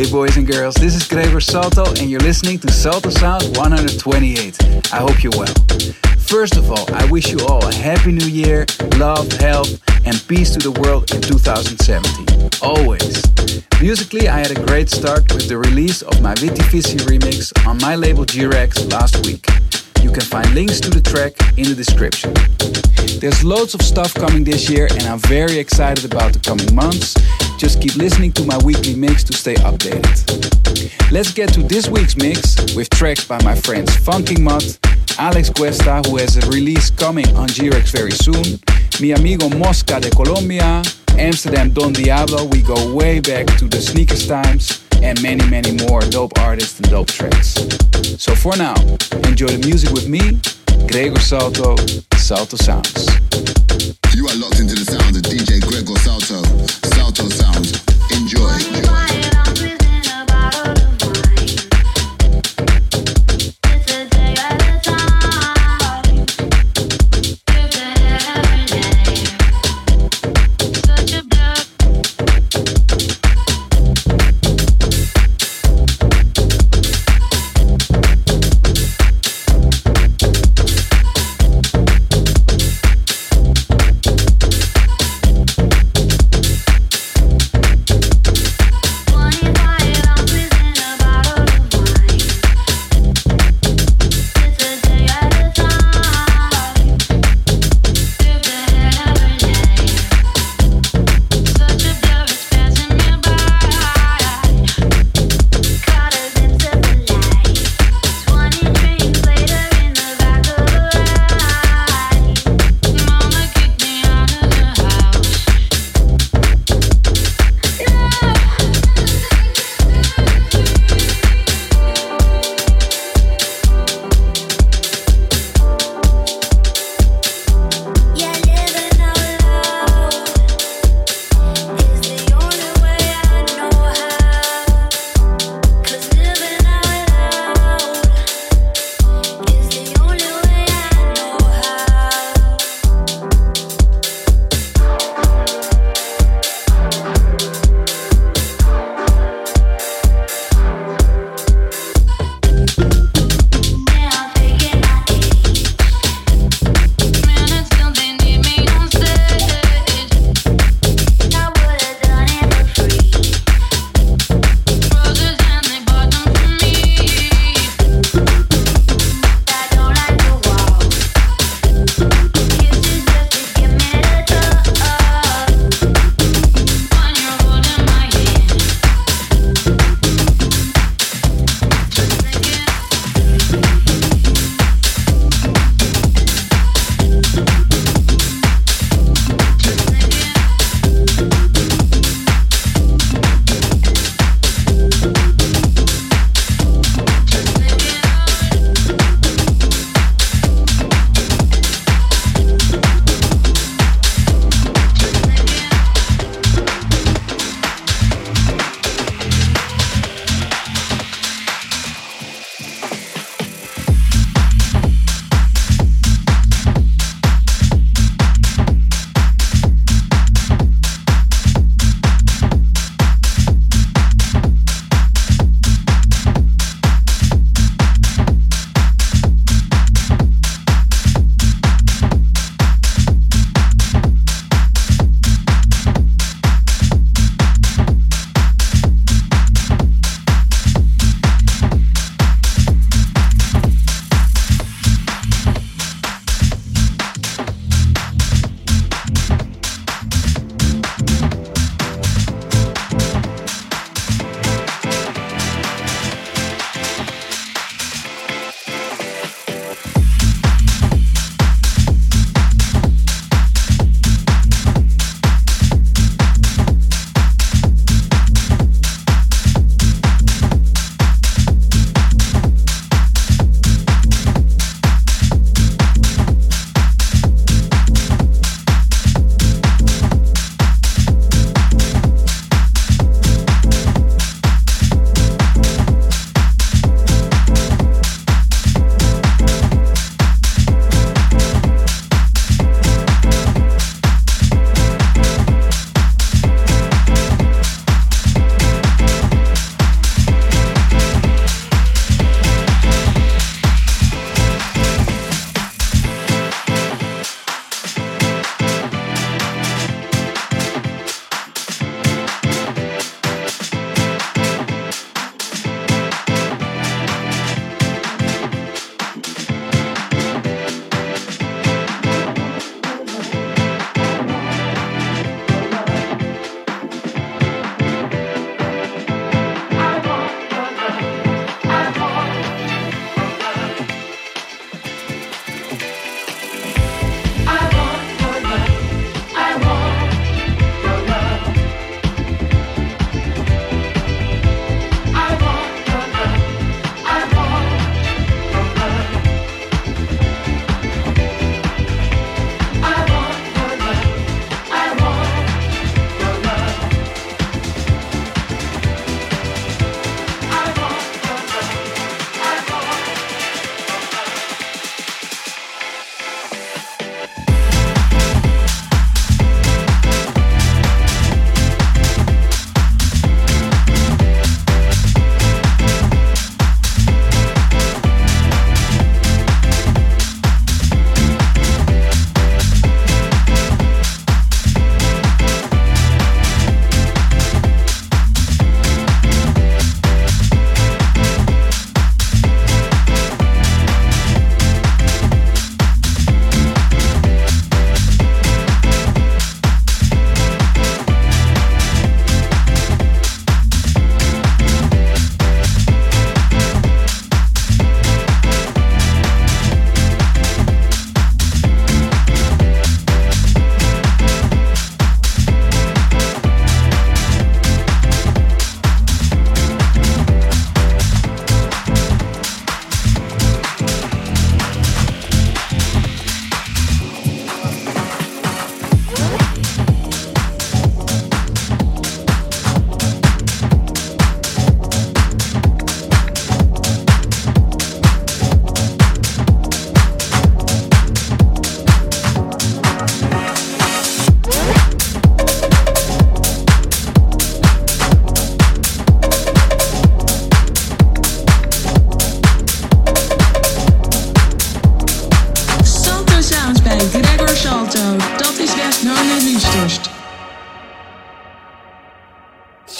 Hey boys and girls, this is Gregor Salto and you're listening to Salto Sound 128. I hope you're well. First of all, I wish you all a happy new year, love, health, and peace to the world in 2017. Always. Musically, I had a great start with the release of my Viti Vici remix on my label G-Rex last week. You can find links to the track in the description. There's loads of stuff coming this year, and I'm very excited about the coming months. Just keep listening to my weekly mix to stay updated. Let's get to this week's mix with tracks by my friends Funkin Matt, Alex Cuesta, who has a release coming on G-Rex very soon, mi amigo Mosca de Colombia, Amsterdam Don Diablo, we go way back to the sneakers times, and many, many more dope artists and dope tracks. So for now, enjoy the music with me, Gregor Salto, Salto Sounds. You are locked into the sounds of DJ Gregor Salto. Salto Sounds.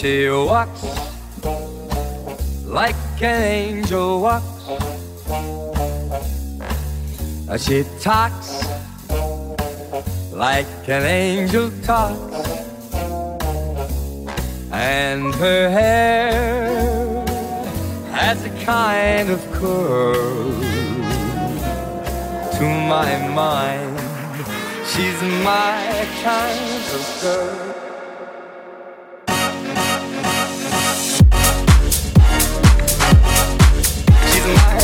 She walks like an angel walks. She talks like an angel talks. And her hair has a kind of curl to my mind. She's my kind of girl.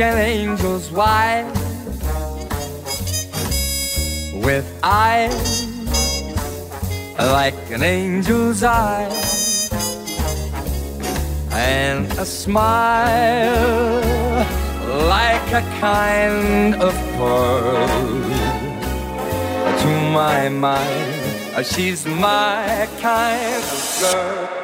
an angel's wife with eyes like an angel's eyes and a smile like a kind of pearl to my mind. She's my kind of girl.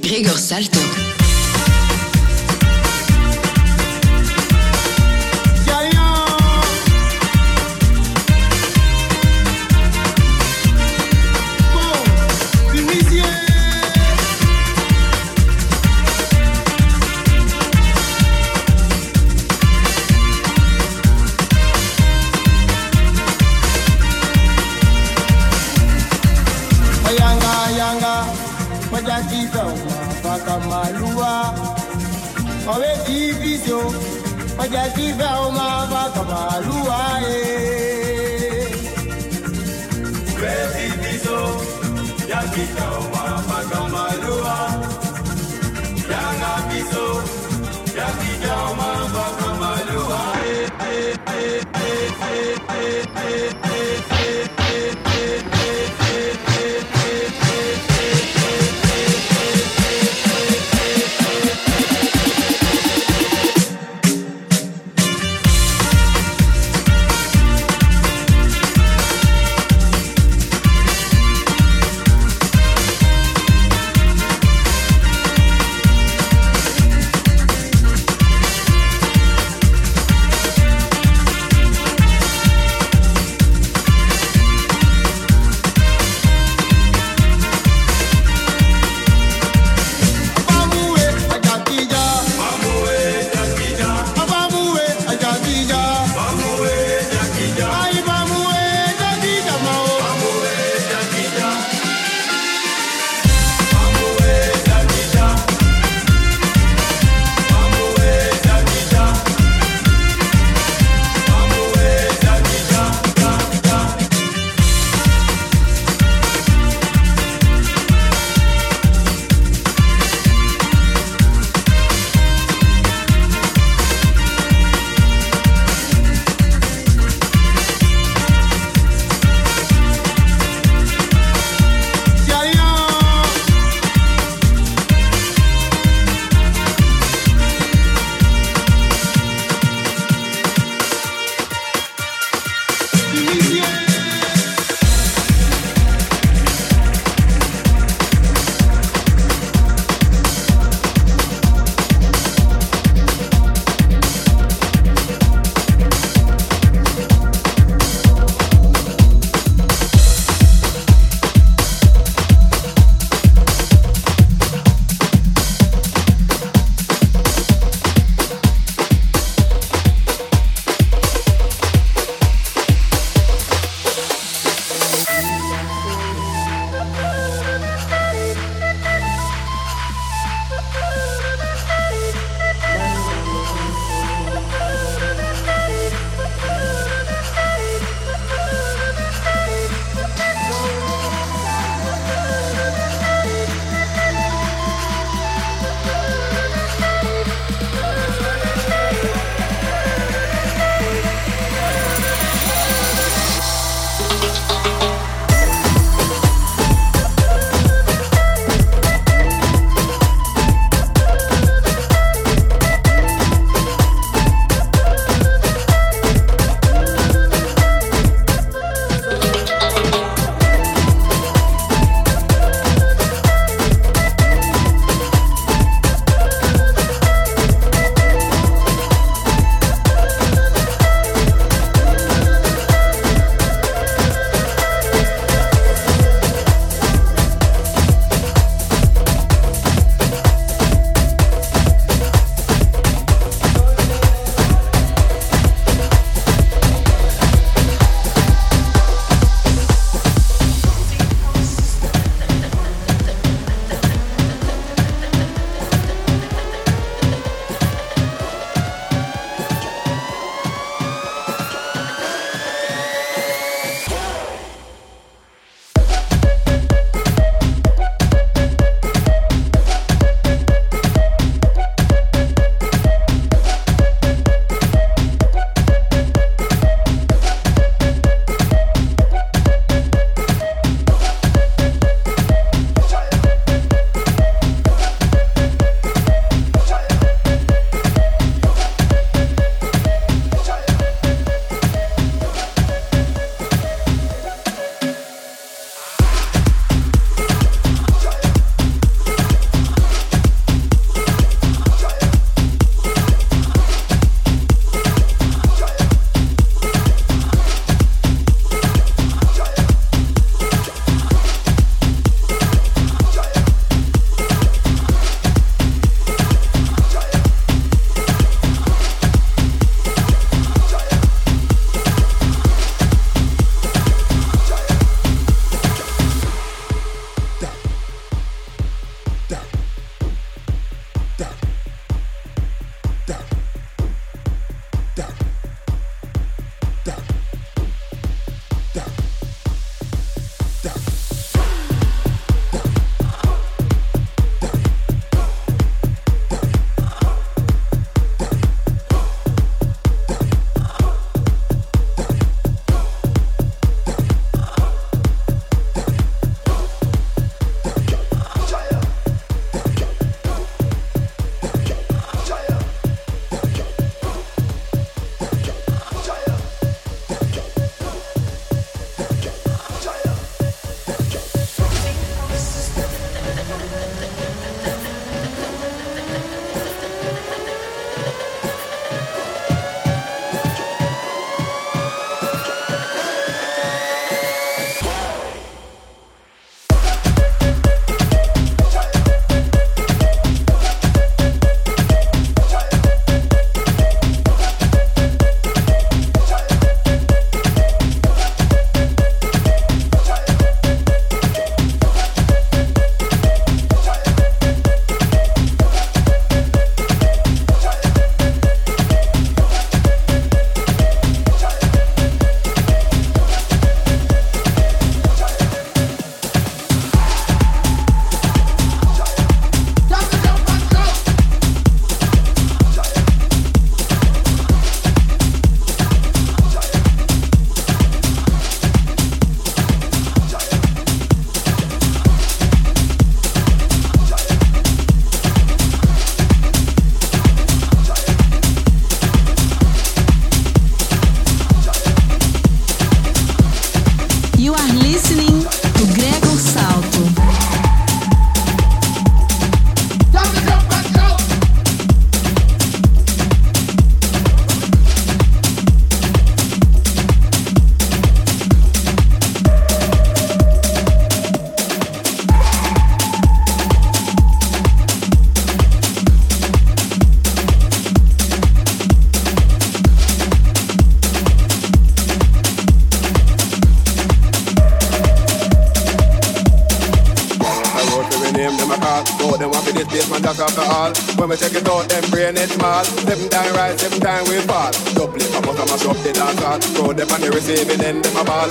Grégor Salto.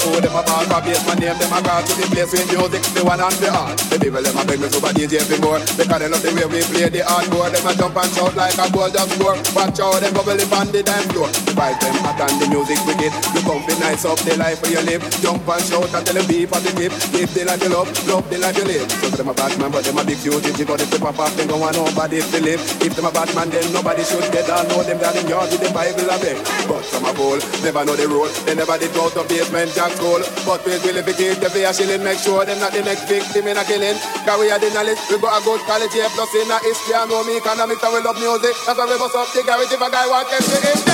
End, them a ball. For bass, my name, them a call. To the place with music, the one and the all. The people, them a beg me super DJ for more. Because they love the way we play the hardcore. Them a jump and shout like a goal just score. Watch out, them bubble on the dance floor. The vibes, them hot and the music wicked. You come fi nice up the life where you live. Jump and shout and tell them be positive. Live the life you love, love the life you live. So them a bad man, but them a big duty. Because if they pop off, then go on nobody to live. If them a bad man, then nobody should get down. Know them down in yard with the Bible a beg. But some a bowl, never know the rule. They never did go to basement jack school. But we will if it keep the fear shilling, make sure them not the next victim in a killing. Cause we are the knowledge, we got a good here, plus in a history, I know me economics, and we love music. That's why we bust up the garage if a guy want to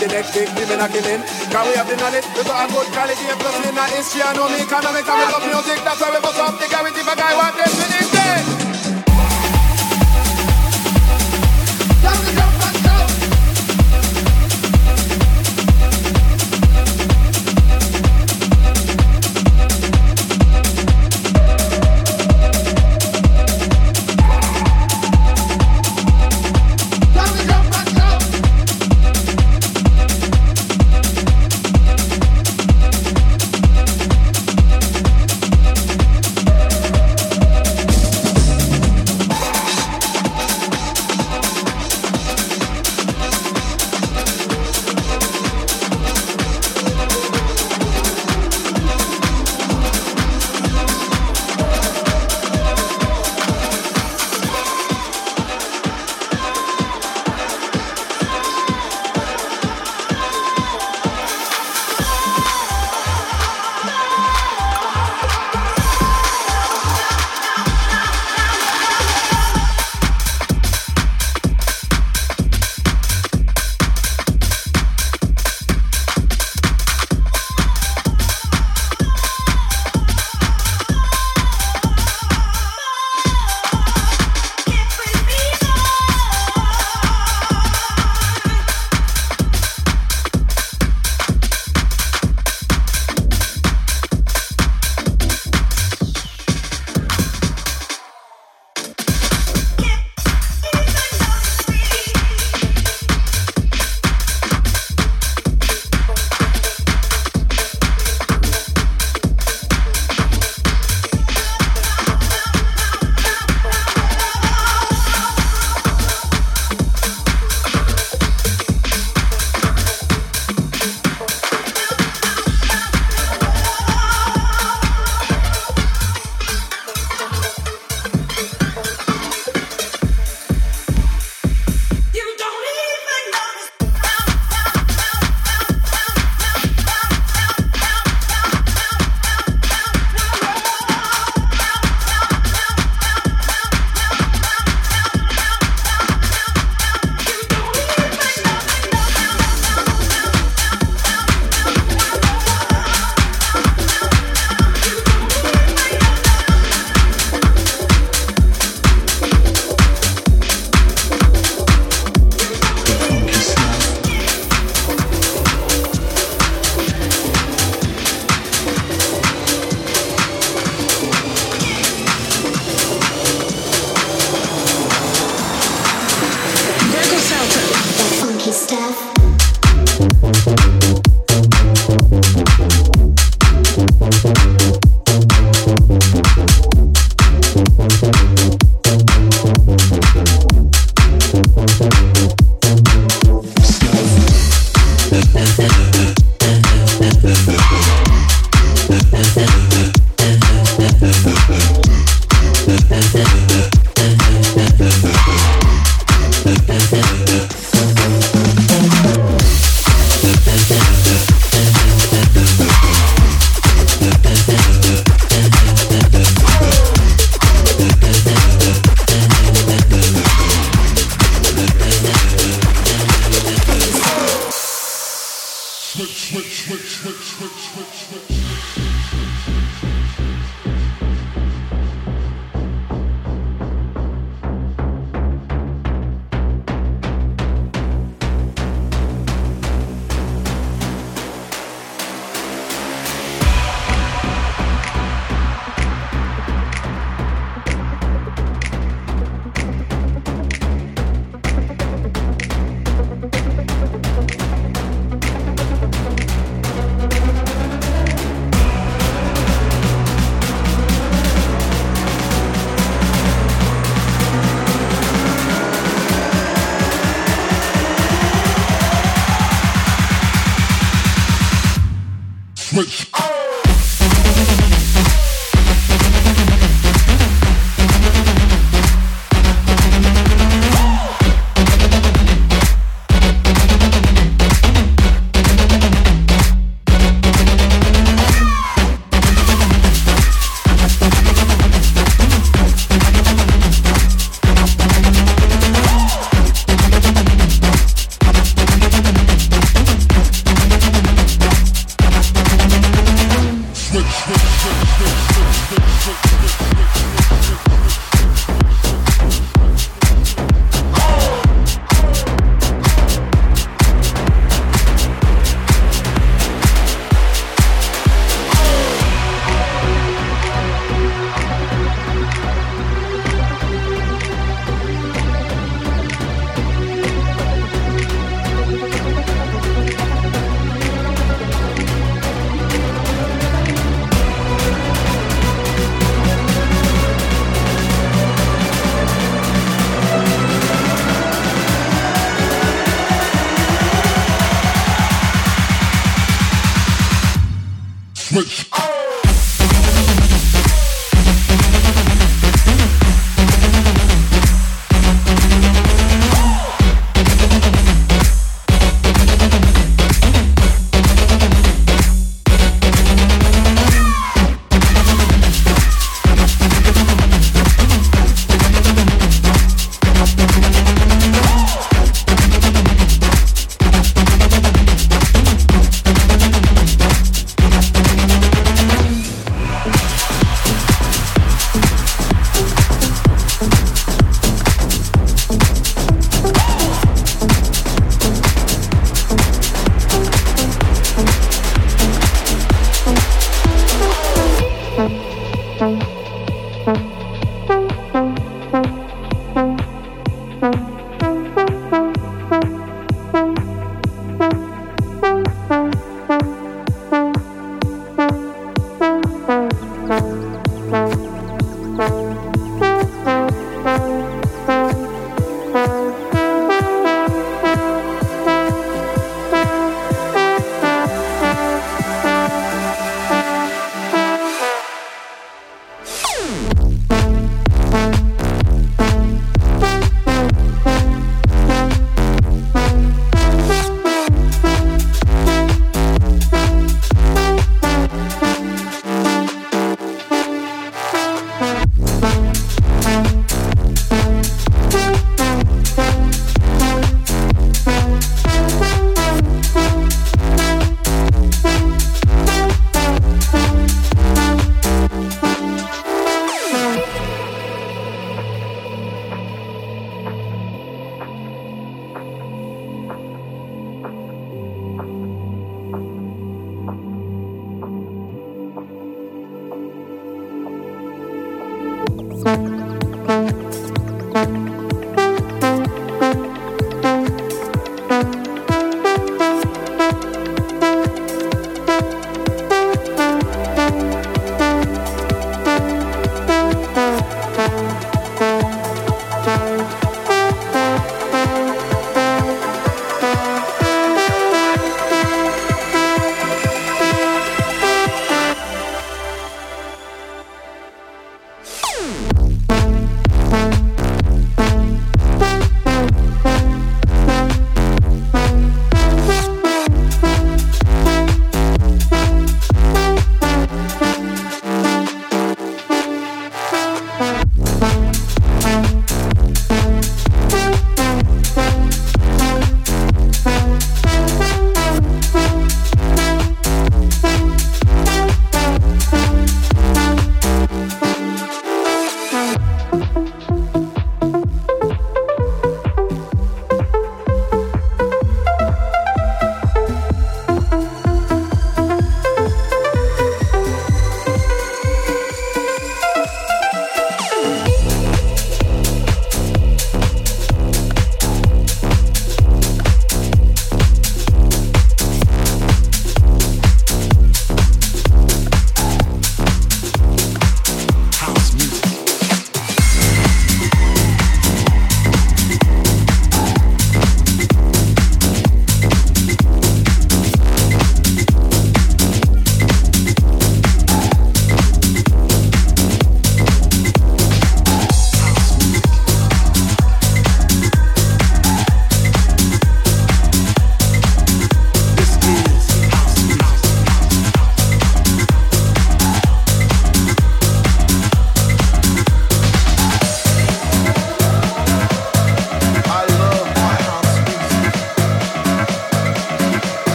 the next big living a killing. Cause we have the knowledge, we got a good quality, plus in our history, I know me economics, and we love music, that's why stuff.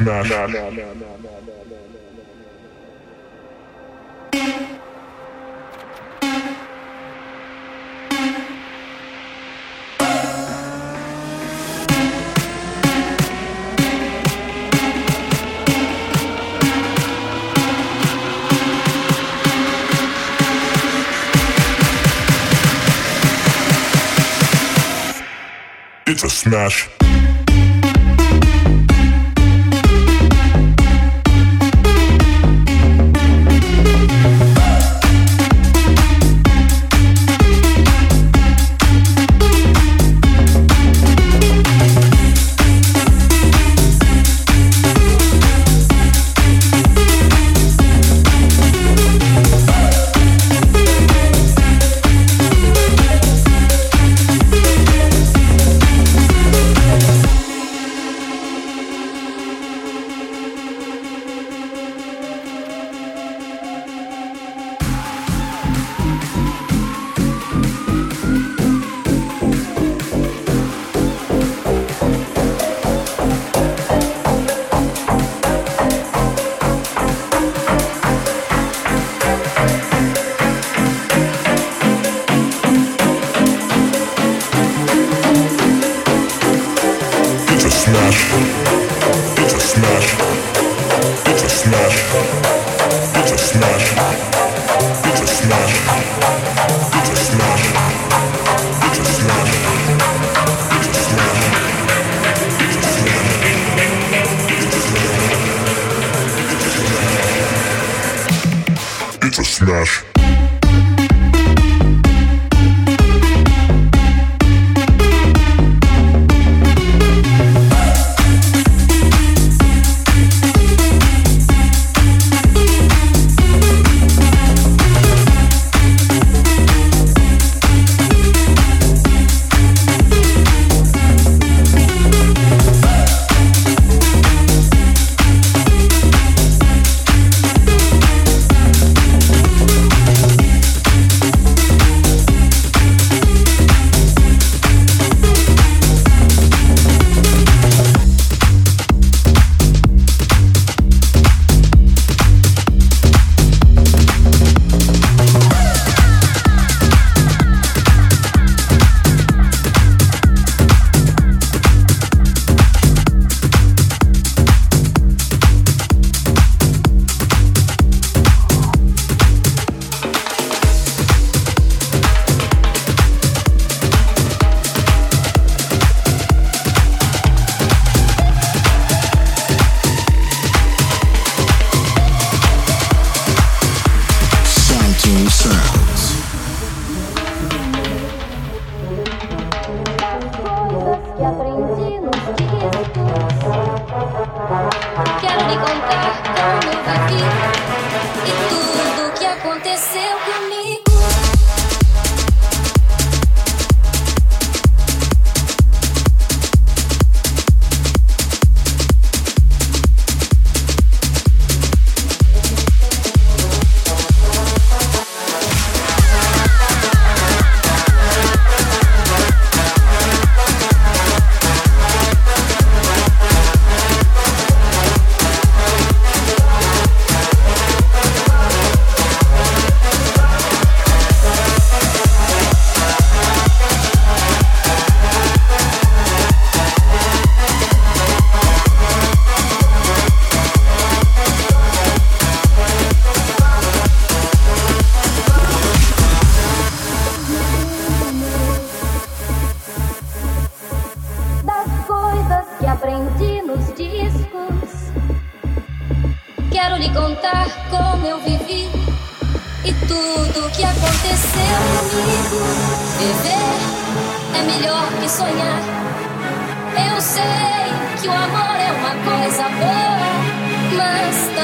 Smash. It's a smash.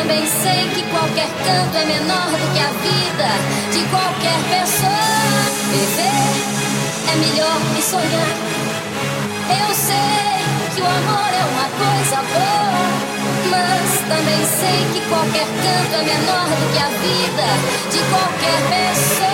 também sei que qualquer canto é menor do que a vida de qualquer pessoa. Viver é melhor que sonhar. Eu sei que o amor é uma coisa boa, mas também sei que qualquer canto é menor do que a vida de qualquer pessoa.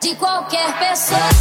De qualquer pessoa.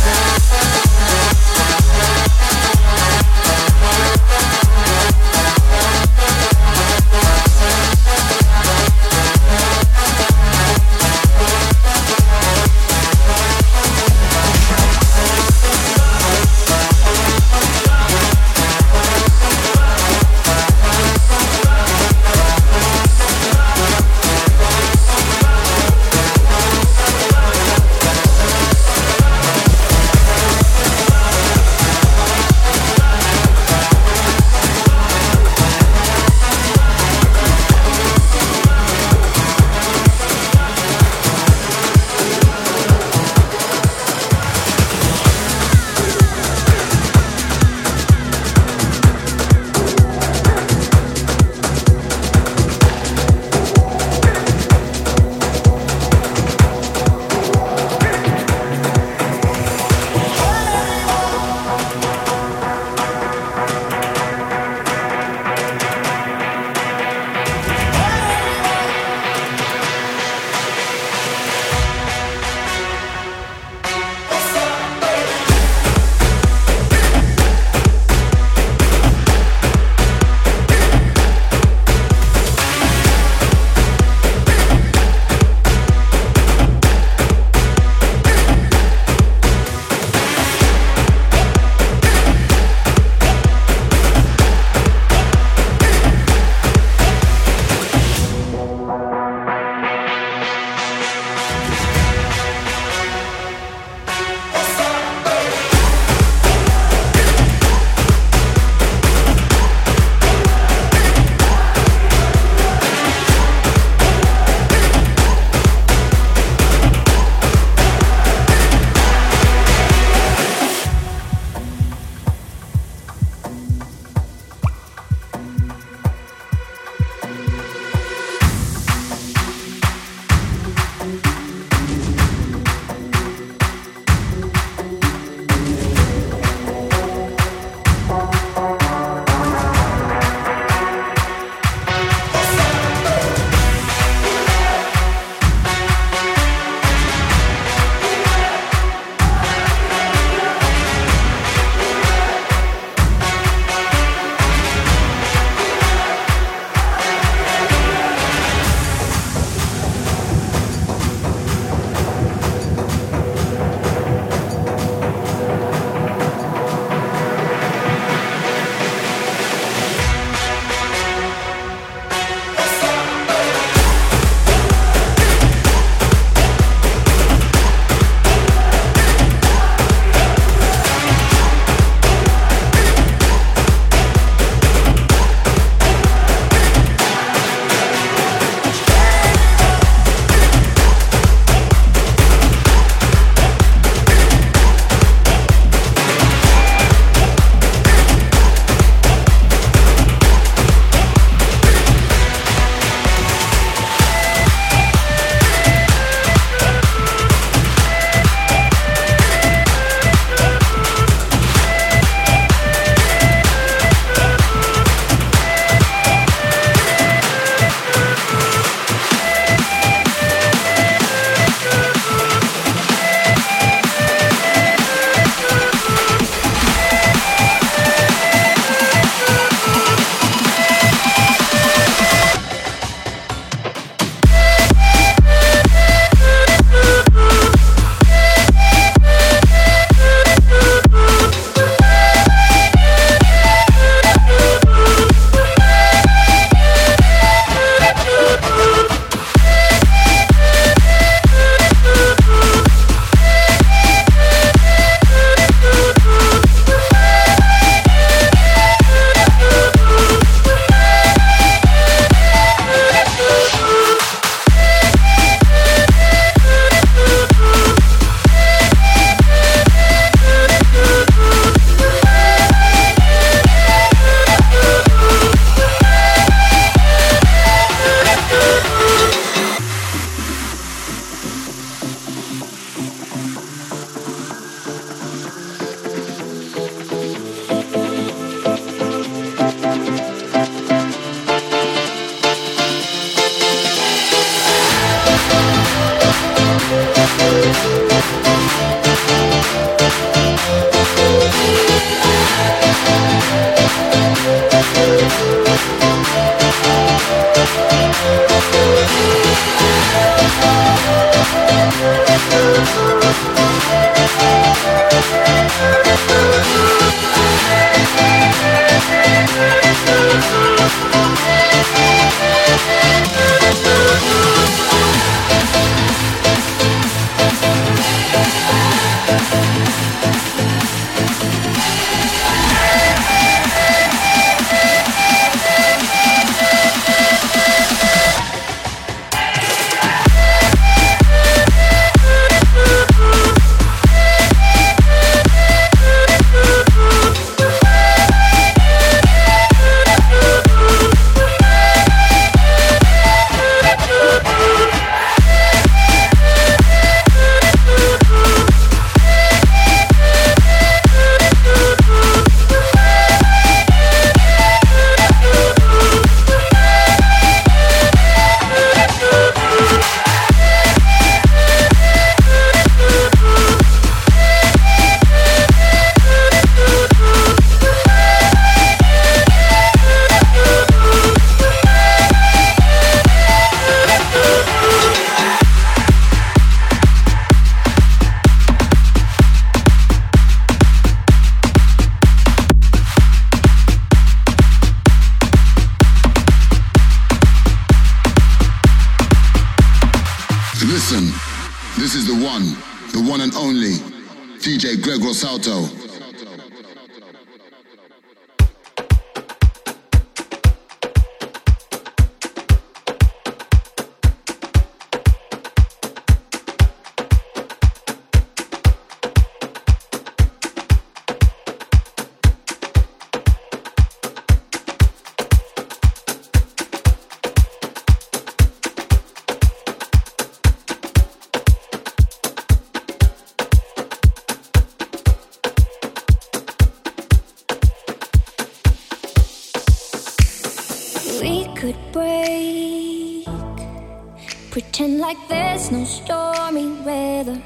like there's no stormy weather.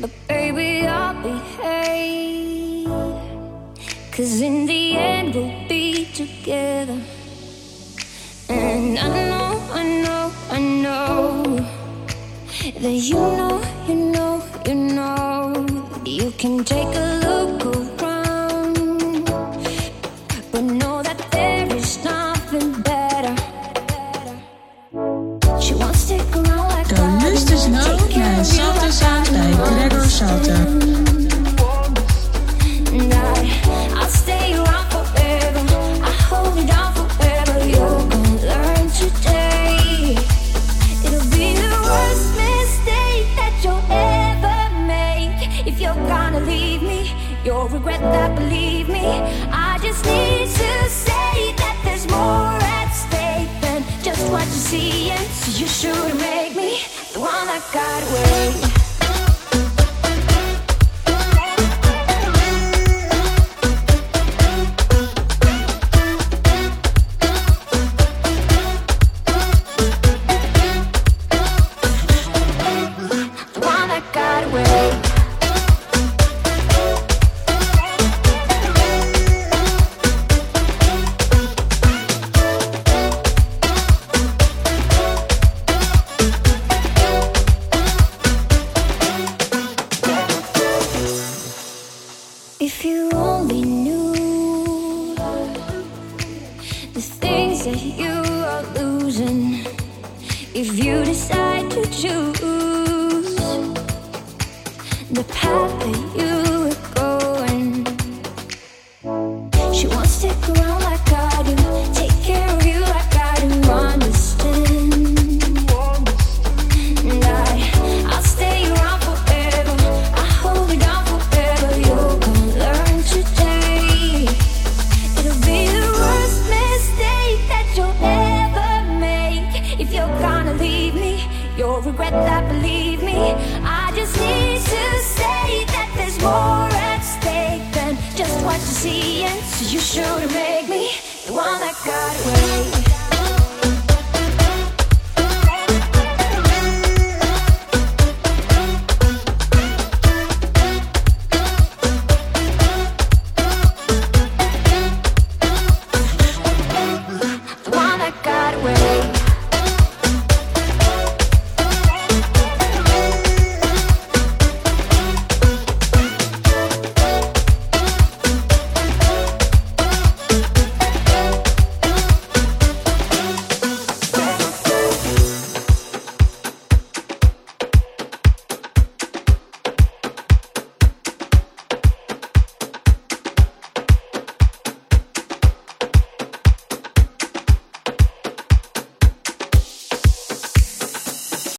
But baby, I'll be. Cause in the end, we'll be together. And I know, I know, I know that you know, you know, you know, you can take a